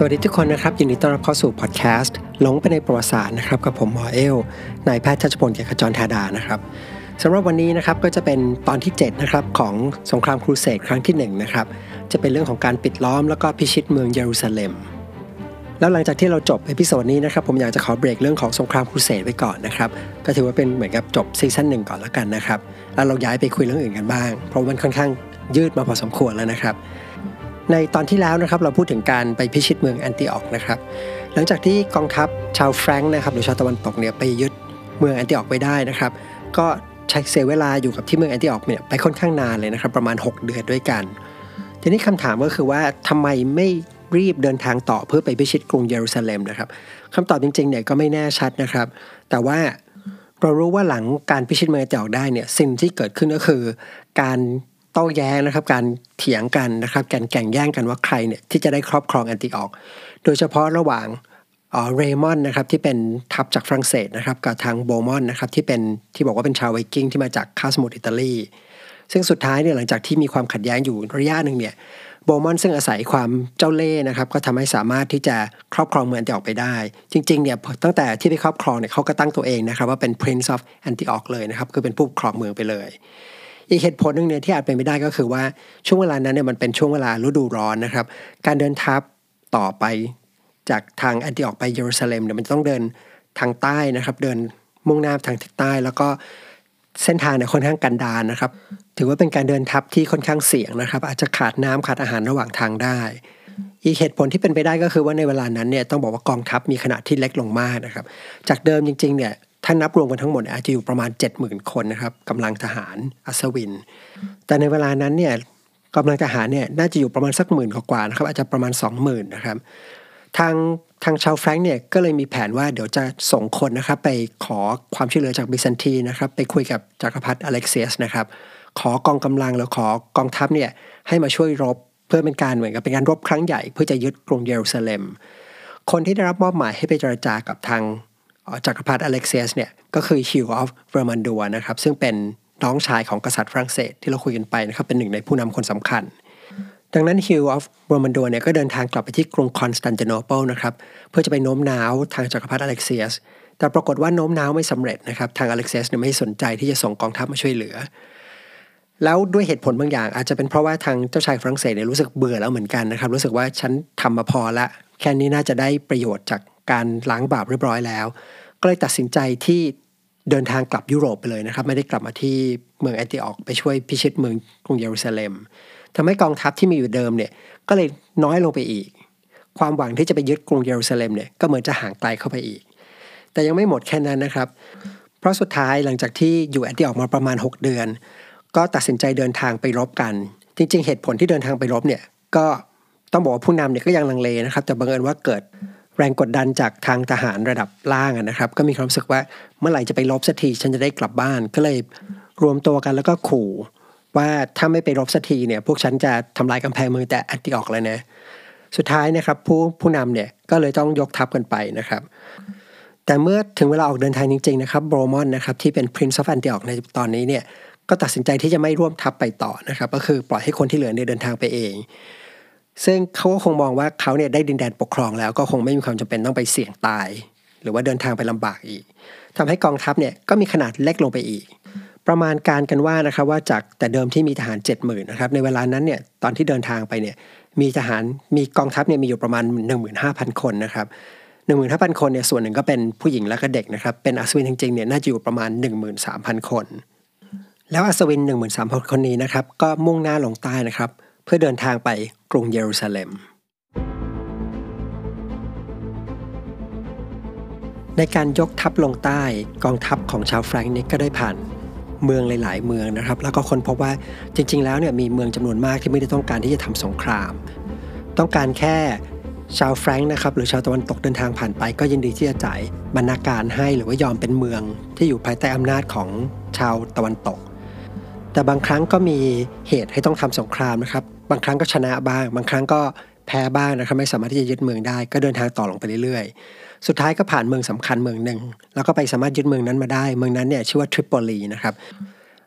สวัสดีทุกคนนะครับ ยินดีต้อนรับเข้าสู่พอดแคสต์หลงไปในประวัติศาสตร์นะครับกับผมหมอเอ้วนายแพทย์ชัชพลเกียรติขจรธาดานะครับสำหรับวันนี้นะครับก็จะเป็นตอนที่7นะครับของสงครามครูเสดครั้งที่1นะครับจะเป็นเรื่องของการปิดล้อมแล้วก็พิชิตเมืองเยรูซาเล็ม แล้วหลังจากที่เราจบ episode นี้นะครับผมอยากจะขอเบรกเรื่องของสงครามครูเสดไว้ก่อนนะครับก็ถือว่าเป็นเหมือนกับจบซีซั่นหนึ่งก่อนแล้วกันนะครับแล้วเราย้ายไปคุยเรื่องอื่นกันบ้าง เพราะมันค่อนข้างยืดมาพอสมควรแล้วนะครับ ในตอนที่แล้วนะครับเราพูดถึงการไปพิชิตเมืองแอนติออกนะครับ หลังจากที่กองทัพชาวแฟรงค์นะครับหรือชาวตะวันตกเนี่ยไปยึดเมืองแอนติออกไปได้นะครับ ก็ใช้เสียเวลาอยู่กับที่เมืองแอนติออกเนี่ยไปค่อนข้างนานเลยนะครับ ประมาณ 6 เดือนด้วยกัน ทีนี้คำถามก็คือว่าทำไมไม่รีบเดินทางต่อเพื่อไปพิชิตกรุงเยรูซาเล็มนะครับคำตอบจริงๆเนี่ยก็ไม่แน่ชัดนะครับ แต่ว่าเรารู้ว่าหลังการพิชิตเมืองแอนติออกได้เนี่ยสิ่งที่เกิดขึ้นก็คือการ โต้แย้งนะครับ การเถียงกันนะครับการแข่งแย่งกันว่าใครเนี่ยที่จะได้ครอบครองแอนติออก โดยเฉพาะระหว่างเรมอนนะครับที่เป็นทัพจากฝรั่งเศสนะครับกับทางโบมอนนะครับที่เป็นที่บอกว่าเป็นชาวไวกิ้งที่มาจากคาสมุทอิตาลีซึ่งสุดท้ายเนี่ยหลังจากที่มีความขัดแย้งอยู่ระยะหนึ่งเนี่ยโบมอนซึ่งอาศัยความเจ้าเล่ห์นะครับก็ทำให้สามารถที่จะครอบครองเมืองแอนติออกไปได้ จริงๆเนี่ยตั้งแต่ที่ไปครอบครองเนี่ยเขาก็ตั้งตัวเองนะครับว่าเป็น Prince of Antioch เลยนะครับคือเป็นผู้ครองเมืองไปเลย อีกเหตุผลหนึ่งเนี่ยที่อาจเป็นไม่ได้ก็คือว่าช่วงเวลานั้นเนี่ยมันเป็นช่วงเวลาฤดูร้อนนะครับ การเดินทัพต่อไปจากทางแอนติออกไปเยรูซาเล็มเนี่ยมันต้องเดินทางใต้นะครับ เดินมุ่งหน้าทางทิศใต้ แล้วก็เส้นทางเนี่ยค่อนข้างกันดารนนะครับ ถือว่าเป็นการเดินทัพที่ค่อนข้างเสี่ยงนะครับ อาจจะขาดน้ำขาดอาหารระหว่างทางได้ อีกเหตุผลที่เป็นไปได้ก็คือว่าในเวลานั้นเนี่ยต้องบอกว่ากองทัพมีขนาดที่เล็กลงมากนะครับ จากเดิมจริงๆเนี่ย ถ้านับรวมกันทั้งหมดอาจจะอยู่ประมาณ 70,000 คนนะครับกำลังทหารอัศวิน แต่ในเวลานั้นเนี่ยกำลังทหารเนี่ยน่าจะอยู่ประมาณสักหมื่นกว่านะครับอาจจะประมาณ 20,000นะครับทางทางชาวแฟรงก์เนี่ยก็เลยมีแผนว่าเดี๋ยวจะส่งคนนะครับไปขอความช่วยเหลือจากบิซันตีนะครับไปคุยกับจักรพรรดิอเล็กเซียสนะครับขอกองกำลังหรือขอกองทัพเนี่ยให้มาช่วยรบเพื่อเป็นการเหมือนกับเป็นการรบครั้งใหญ่ เพื่อจะยึดกรุงเยรูซาเล็ม คนที่ได้รับมอบหมายให้ไปเจรจากับทาง จักรพรรดิอเล็กเซียสเนี่ยก็คือ Hugh of Vermandois นะครับซึ่งเป็นน้องชายของกษัตริย์ฝรั่งเศสที่เราคุยกันไปนะครับเป็นหนึ่งในผู้นำคนสำคัญ ดังนั้น Hugh of Vermandois เนี่ยก็เดินทางกลับไปที่กรุงคอนสแตนติโนเปิลนะครับเพื่อจะไปโน้มน้าวทางจักรพรรดิอเล็กเซียสแต่ปรากฏว่าโน้มน้าวไม่สำเร็จนะครับทางอเล็กเซียสเนี่ยไม่สนใจที่จะส่งกองทัพมาช่วยเหลือ แล้วด้วยเหตุผลบางอย่าง อาจจะเป็นเพราะว่าทางเจ้าชายฝรั่งเศสเนี่ยรู้สึกเบื่อแล้วเหมือนกันนะครับ รู้สึกว่าฉันทำมาพอละ แค่นี้น่าจะได้ประโยชน์จากการล้างบาปเรียบร้อยแล้ว ก็เลยตัดสินใจที่เดินทางกลับยุโรปไปเลยนะครับ ไม่ได้กลับมาที่เมืองแอนติออกไปช่วยพิชิตเมืองกรุงเยรูซาเล็มทำให้กองทัพที่มีอยู่เดิมเนี่ยก็เลยน้อยลงไปอีก ความหวังที่จะไปยึดกรุงเยรูซาเล็มเนี่ยก็เหมือนจะห่างไกลเข้าไปอีก แต่ยังไม่หมดแค่นั้นนะครับ เพราะสุดท้ายหลังจากที่อยู่แอนติออกมาประมาณ 6 เดือน ก็ตัดสินใจเดินทางไปรบกัน จริง ๆ เหตุผลที่เดินทางไปรบเนี่ยก็ต้องบอกว่าผู้นำเนี่ยก็ยังลังเลนะครับ แต่บังเอิญว่าเกิดแรงกดดันจากทางทหารระดับล่างนะครับ ก็มีความรู้สึกว่าเมื่อไหร่จะไปลบสักทีฉันจะได้กลับบ้านก็เลยรวมตัวกันแล้วก็ขู่ว่าถ้าไม่ไปรบสักทีเนี่ยพวกฉันจะทำลายกำแพงเมืองแต่อันติออกเลยนะ สุดท้ายนะครับผู้ผู้นำเนี่ยก็เลยต้องยกทัพกันไปนะครับ แต่เมื่อถึงเวลาออกเดินทางจริง ๆ นะครับโบรมอนนะครับที่เป็น Prince of Antioch ในตอนนี้เนี่ย ก็ตัดสินใจที่จะไม่ร่วมทัพไปต่อนะครับ ก็คือปล่อยให้คนที่เหลือเนี่ยเดินทางไปเอง ซึ่งเขาก็คงมองว่าเขาเนี่ยได้ดินแดนปกครองแล้วก็คงไม่มีความจำเป็นต้องไปเสี่ยงตาย หรือว่าเดินทางไปลำบากอีกทำให้กองทัพเนี่ยก็มีขนาดเล็กลงไปอีก ประมาณการกันว่านะครับว่าจากแต่เดิมที่มีทหาร 7 0,000นะครับในเวลานั้นเนี่ยตอนที่เดินทางไปเนี่ยมีทหารมีกองทัพเนี่ยมีอยู่ประมาณ 15,000 คนนะครับ15,000 คนเนี่ยส่วนหนึ่งก็เป็นผู้หญิงและก็เด็กนะครับเป็นอัศวินจริงๆเนี่ยน่าจะอยู่ประมาณ 13,000 คน แล้วอัศวิน13,000คนนี้นะครับ ก็มุ่งหน้าลงใต้นะครับ เพื่อเดินทางไปกรุงเยรูซาเล็ม ในการยกทัพลงใต้กองทัพของชาวแฟรงก์นี้ก็ได้ผ่านเมืองหลาย ๆ เมืองนะครับ แล้วก็คนพบว่าจริง ๆ แล้วเนี่ยมีเมืองจำนวนมากที่ไม่ได้ต้องการที่จะทำสงคราม ต้องการแค่ชาวแฟรงก์นะครับหรือชาวตะวันตกเดินทางผ่านไป ก็ยินดีที่จะจ่ายบรรณาการให้หรือว่ายอมเป็นเมืองที่อยู่ภายใต้อำนาจของชาวตะวันตก แต่บางครั้งก็มีเหตุให้ต้องทำสงครามนะครับ บางครั้งก็ชนะบ้าง บางครั้งก็แพ้บ้างนะครับ ไม่สามารถที่จะยึดเมืองได้ ก็เดินทางต่อลงไปเรื่อยๆ สุดท้ายก็ผ่านเมืองสำคัญเมืองหนึ่ง แล้วก็ไปสามารถยึดเมืองนั้นมาได้ เมืองนั้นเนี่ยชื่อว่าทริปโปลีนะครับ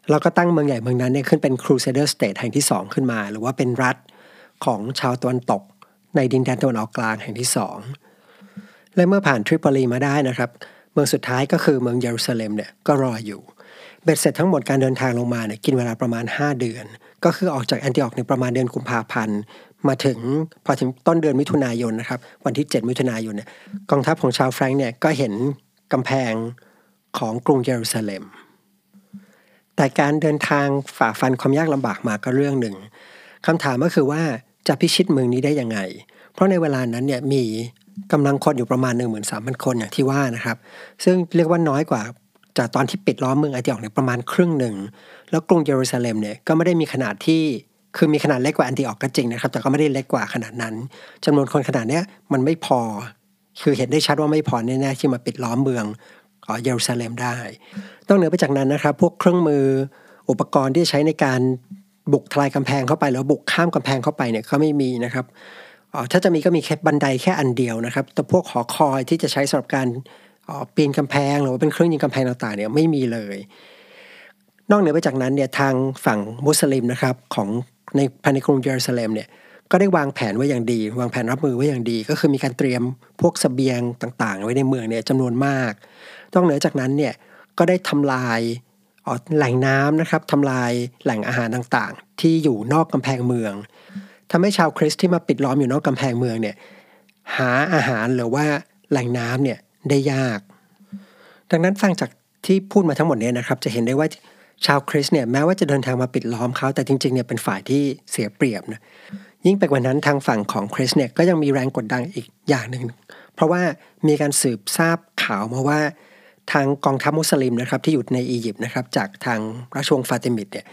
เราก็ตั้งเมืองใหญ่เมืองนั้นเนี่ยขึ้นเป็น Crusader State แห่งที่ 2 ขึ้นมา หรือว่าเป็นรัฐของชาวตะวันตก ในดินแดนตะวันออกกลางแห่งที่สองและเมื่อผ่านทริปอลีมาได้นะครับ เมืองสุดท้ายก็คือเมืองเยรูซาเล็มเนี่ยก็รออยู่ เบ็ดเสร็จทั้งหมดการเดินทางลงมาเนี่ยกินเวลาประมาณ 5 เดือน ก็คือออกจากแอนติออกในประมาณเดือนกุมภาพันธ์มาถึงพอถึงต้นเดือนมิถุนายนนะครับวันที่ 7 มิถุนายนเนี่ยกองทัพของชาวแฟรงก์เนี่ยก็เห็นกำแพงของกรุงเยรูซาเล็ม แต่การเดินทางฝ่าฟันความยากลำบากมาก็เรื่องหนึ่งคำถามก็คือว่าจะพิชิตเมืองนี้ได้ยังไง เพราะในเวลานั้นเนี่ยมีกำลังคนอยู่ประมาณ 1 3 0 0 0 คนอย่างที่ว่านะครับ ซึ่งเรียกว่าน้อยกว่า จากตอนที่ปิดล้อมเมืองไอติออกเนี่ยประมาณครึ่งหนึ่ง แล้วกรุงเยรูซาเล็มเนี่ยก็ไม่ได้มีขนาดที่คือมีขนาดเล็กกว่าอันติออกก็จริงนะครับ แต่ก็ไม่ได้เล็กกว่าขนาดนั้นจำนวนคนขนาดเนี้ยมันไม่พอ คือเห็นได้ชัดว่าไม่พอแน่ๆที่มาปิดล้อมเมืองเยรูซาเล็มได้ต้องเหนือไปจากนั้นนะครับ พวกเครื่องมืออุปกรณ์ที่ใช้ในการบุกทลายกำแพงเข้าไปแล้วบุกข้ามกำแพงเข้าไปเนี่ยก็ไม่มีนะครับถ้าจะมีก็มีแค่บันไดแค่อันเดียวนะครับ แต่พวกหอคอยที่จะใช้สำหรับการ ปีนกำแพงหรือว่าเป็นเครื่องยิงกำแพงต่างๆเนี่ยไม่มีเลย นอกเหนือไปจากนั้นเนี่ยทางฝั่งมุสลิมนะครับของในภายในกรุงเยรูซาเล็มเนี่ยก็ได้วางแผนไว้อย่างดี วางแผนรับมือไว้อย่างดี ก็คือมีการเตรียมพวกสเสบียงต่างๆ ไว้ในเมืองเนี่ยจำนวนมากต้องเหนือจากนั้นเนี่ยก็ได้ทำลายแหล่งน้ำนะครับทำลายแหล่งอาหารต่างๆ ที่อยู่นอกกำแพงเมืองทำให้ชาวคริสที่มาปิดล้อมอยู่นอกกำแพงเมืองเนี่ยหาอาหารหรือว่าแหล่งน้ำเนี่ย ได้ยาก ดังนั้นฟังจากที่พูดมาทั้งหมดเนี่ยนะครับ จะเห็นได้ว่าชาวคริสเนี่ยแม้ว่าจะเดินทางมาปิดล้อมเขาแต่จริงๆเนี่ยเป็นฝ่ายที่เสียเปรียบนะยิ่งไปกว่านั้นทางฝั่งของคริสเนี่ยก็ยังมีแรงกดดันอีกอย่างหนึ่งเพราะว่ามีการสืบทราบข่าวมาว่า ทางกองทัพมุสลิมนะครับที่อยู่ในอียิปต์นะครับจากทางราชวงศ์ฟาติมิดเนี่ย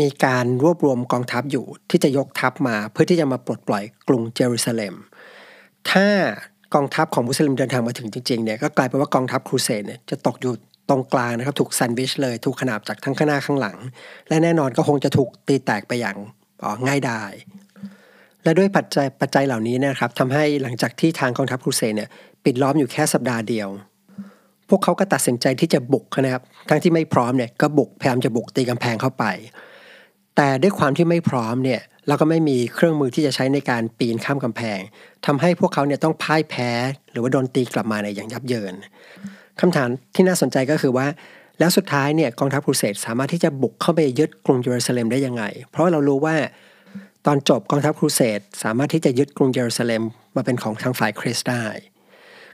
มีการรวบรวมกองทัพอยู่ที่จะยกทัพมาเพื่อที่จะมาปลดปล่อยกรุงเยรูซาเล็ม ถ้า กองทัพของมุสลิมเดินทางมาถึงจริงๆเนี่ยก็กลายเป็นว่ากองทัพครูเสดเนี่ยจะตกอยู่ตรงกลางนะครับถูกแซนด์วิชเลยถูกขนาบจากทั้งข้างหน้าข้างหลัง และแน่นอนก็คงจะถูกตีแตกไปอย่างง่ายดายและด้วยปัจจัยปัจจัยเหล่านี้นะครับทำให้หลังจากที่ทางกองทัพครูเสดเนี่ยปิดล้อมอยู่แค่สัปดาห์เดียว พวกเขาก็ตัดสินใจที่จะบุกนะครับ ทั้งที่ไม่พร้อมเนี่ยก็บุกพยายามจะบุกตีกำแพงเข้าไป แต่ด้วยความที่ไม่พร้อมเนี่ย เราก็ไม่มีเครื่องมือที่จะใช้ในการปีนข้ามกำแพงทำให้พวกเขาเนี่ยต้องพ่ายแพ้ หรือว่าโดนตีกลับมาในอย่างยับเยินคำถามที่น่าสนใจก็คือว่า แล้วสุดท้ายเนี่ยกองทัพครูเสดสามารถที่จะบุกเข้าไปยึดกรุงเยรูซาเล็มได้ยังไง เพราะเรารู้ว่าตอนจบกองทัพครูเสดสามารถที่จะยึดกรุงเยรูซาเล็มมาเป็นของทางฝ่ายคริสต์ได้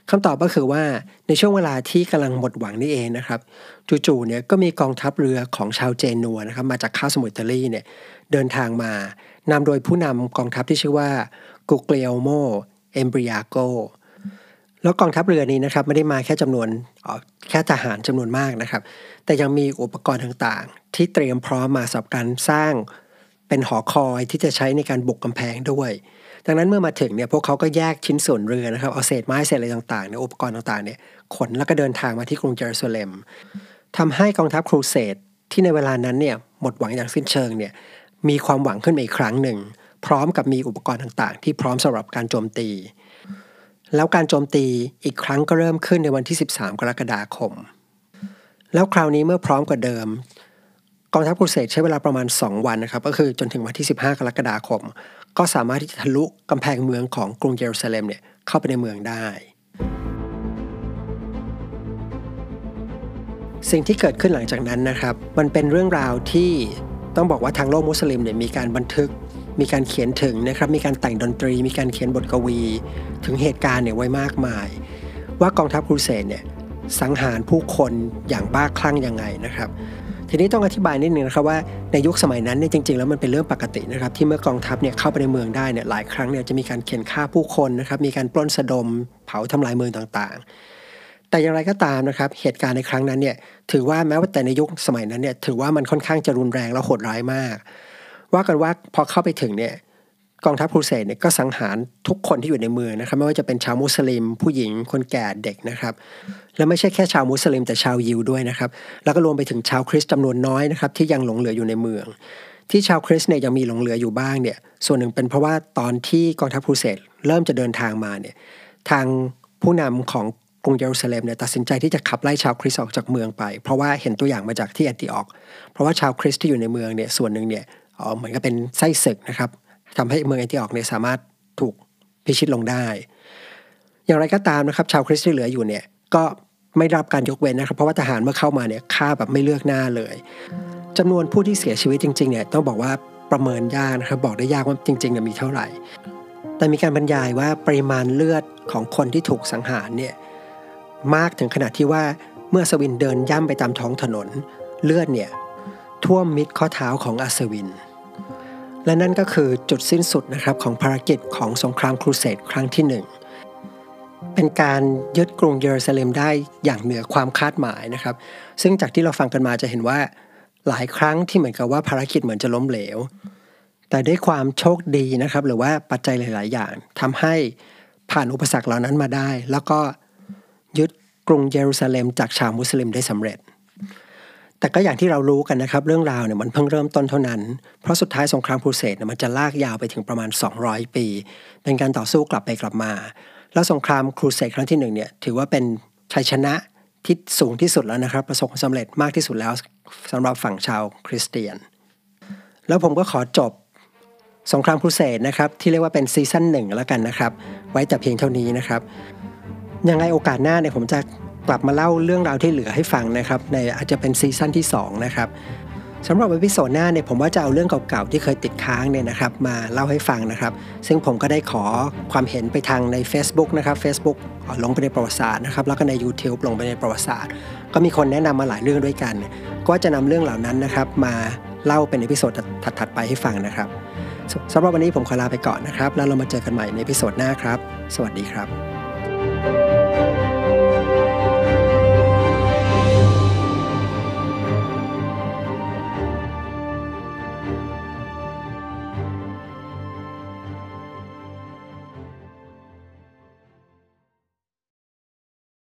คำตอบก็คือว่าในช่วงเวลาที่กำลังหมดหวังนี่เองนะครับ จู่ๆเนี่ยก็มีกองทัพเรือของชาวเจนัวนะครับมาจากข้าสมุทรอิตาลีเนี่ยเดินทางมานำโดยผู้นำกองทัพที่ชื่อว่ากุเกลโมเอมบริอาโกแล้วกองทัพเรือนี้นะครับไม่ได้มาแค่จำนวนแค่ทหารจำนวนมากนะครับ แต่ยังมีอุปกรณ์ต่างๆ ที่เตรียมพร้อมมาสำหรับการสร้างเป็นหอคอยที่จะใช้ในการบุกกำแพงด้วย ดังนั้นเมื่อมาถึงเนี่ยพวกเขาก็แยกชิ้นส่วนเรือนะครับเอาเศษไม้เศษอะไรต่างๆเนี่ยอุปกรณ์ต่างๆเนี่ยขนแล้วก็เดินทางมาที่กรุงเยรูซาเล็มทำให้กองทัพครูเสดที่ในเวลานั้นเนี่ยหมดหวังอย่างสิ้นเชิงเนี่ยมีความหวังขึ้นมาอีกครั้งหนึ่ง พร้อมกับมีอุปกรณ์ต่างๆ ที่พร้อมสำหรับการโจมตี แล้วการโจมตีอีกครั้งก็เริ่มขึ้นในวันที่ 13 กรกฎาคม แล้วคราวนี้เมื่อพร้อมกว่าเดิม กองทัพครูเสดใช้เวลาประมาณ 2 วันนะครับ ก็คือจนถึงวันที่ 15 กรกฎาคม ก็สามารถที่จะทะลุกำแพงเมืองของกรุงเยรูซาเล็มเนี่ยเข้าไปในเมืองได้ สิ่งที่เกิดขึ้นหลังจากนั้นนะครับ มันเป็นเรื่องราวที่ต้องบอกว่าทางโลกมุสลิมเนี่ยมีการบันทึก มีการเขียนถึงนะครับ มีการแต่งดนตรี มีการเขียนบทกวี ถึงเหตุการณ์เนี่ยไว้มากมาย ว่ากองทัพครูเสดเนี่ยสังหารผู้คนอย่างบ้าคลั่งยังไงนะครับ ทีนี้ต้องอธิบายนิดนึงนะครับว่าในยุคสมัยนั้นเนี่ยจริงๆ แล้วมันเป็นเรื่องปกตินะครับที่เมื่อกองทัพเนี่ยเข้าไปในเมืองได้เนี่ยหลายครั้งเนี่ยจะมีการเขียนฆ่าผู้คนนะครับมีการปล้นสะดม เผาทำลายเมืองต่างๆ แต่อย่างไรก็ตามนะครับเหตุการณ์ในครั้งนั้นเนี่ยถือว่าแม้ว่าแต่ในยุคสมัยนั้นเนี่ยถือว่ามันค่อนข้างจะรุนแรงและโหดร้ายมาก ว่ากันว่าพอเข้าไปถึงเนี่ย กองทัพครูเสดเนี่ยก็สังหารทุกคนที่อยู่ในเมืองนะครับ ไม่ว่าจะเป็นชาวมุสลิม ผู้หญิงคนแก่เด็กนะครับ และไม่ใช่แค่ชาวมุสลิมแต่ชาวยิวด้วยนะครับ แล้วก็รวมไปถึงชาวคริสต์จำนวนน้อยนะครับ ที่ยังหลงเหลืออยู่ในเมือง ที่ชาวคริสต์เนี่ยยังมีหลงเหลืออยู่บ้างเนี่ย ส่วนหนึ่งเป็นเพราะว่าตอนที่กองทัพครูเสดเริ่มจะเดินทางมาเนี่ยทางผู้นำของกรุงเยรูซาเล็มเนี่ยตัดสินใจที่จะขับไล่ชาวคริสต์ออกจากเมืองไป เพราะว่าเห็นตัวอย่างมาจากที่แอนติออก เพราะว่าชาวคริสต์ที่อยู่ในเมืองเนี่ยส่วนหนึ่งเนี่ยเหมือนกับเป็นไส้ศึกนะครับ ทำให้เมืองแอนติออกเนี่ยสามารถถูกพิชิตลงได้ อย่างไรก็ตามนะครับ ชาวคริสต์ที่เหลืออยู่เนี่ยก็ไม่รับการยกเว้นนะครับ เพราะว่าทหารเมื่อเข้ามาเนี่ยฆ่าแบบไม่เลือกหน้าเลยจำนวนผู้ที่เสียชีวิตจริงๆเนี่ยต้องบอกว่าประเมินยากนะครับบอกได้ยากว่าจริงๆเนี่ยมีเท่าไหร่ แต่มีการบรรยายว่าปริมาณเลือดของคนที่ถูกสังหารเนี่ยมากถึงขนาดที่ว่าเมื่อสวินเดินย่ำไปตามท้องถนน เลือดเนี่ยท่วมมิดข้อเท้าของอัศวิน และนั่นก็คือจุดสิ้นสุดนะครับของภารกิจของสงครามครูเสดครั้งที่หนึ่งเป็นการยึดกรุงเยรูซาเล็มได้อย่างเหนือความคาดหมายนะครับ ซึ่งจากที่เราฟังกันมาจะเห็นว่าหลายครั้งที่เหมือนกับว่าภารกิจเหมือนจะล้มเหลว แต่ด้วยความโชคดีนะครับ หรือว่าปัจจัยหลาย ๆ อย่างทำให้ผ่านอุปสรรคเหล่านั้นมาได้ แล้วก็ยึดกรุงเยรูซาเล็มจากชาวมุสลิมได้สำเร็จ แต่ก็อย่างที่เรารู้กันนะครับ เรื่องราวเนี่ยมันเพิ่งเริ่มต้นเท่านั้น เพราะสุดท้ายสงครามครูเสดเนี่ยมันจะลากยาวไปถึงประมาณ 200 ปี เป็นการต่อสู้กลับไปกลับมา แล้วสงครามครูเสดครั้งที่หนึ่งเนี่ยถือว่าเป็นชัยชนะที่สูงที่สุดแล้วนะครับ ประสบความสำเร็จมากที่สุดแล้วสำหรับฝั่งชาวคริสเตียน แล้วผมก็ขอจบสงครามครูเสดนะครับที่เรียกว่าเป็นซีซั่นหนึ่งแล้วกันนะครับ ไว้แต่เพียงเท่านี้นะครับยังไงโอกาสหน้าเนี่ยผมจะ กลับมาเล่าเรื่องราวที่เหลือให้ฟังนะครับในอาจจะเป็นซีซั่นที่2นะครับสำหรับวิดีโอหน้าเนี่ยผมว่าจะเอาเรื่องเก่าๆที่เคยติดค้างเนี่ยนะครับมาเล่าให้ฟังนะครับ ซึ่งผมก็ได้ขอความเห็นไปทางใน Facebook นะครับ Facebook ลงไปในประวัติศาสตร์นะครับแล้วก็ใน YouTube หลงไปในประวัติศาสตร์ ก็มีคนแนะนำมาหลายเรื่องด้วยกัน ก็จะนำเรื่องเหล่านั้นนะครับมาเล่าเป็น episode ถัดๆไปให้ฟังนะครับสำหรับวันนี้ผมขอลาไปก่อนนะครับ แล้วเรามาเจอกันใหม่ใน episode หน้าครับ สวัสดีครับ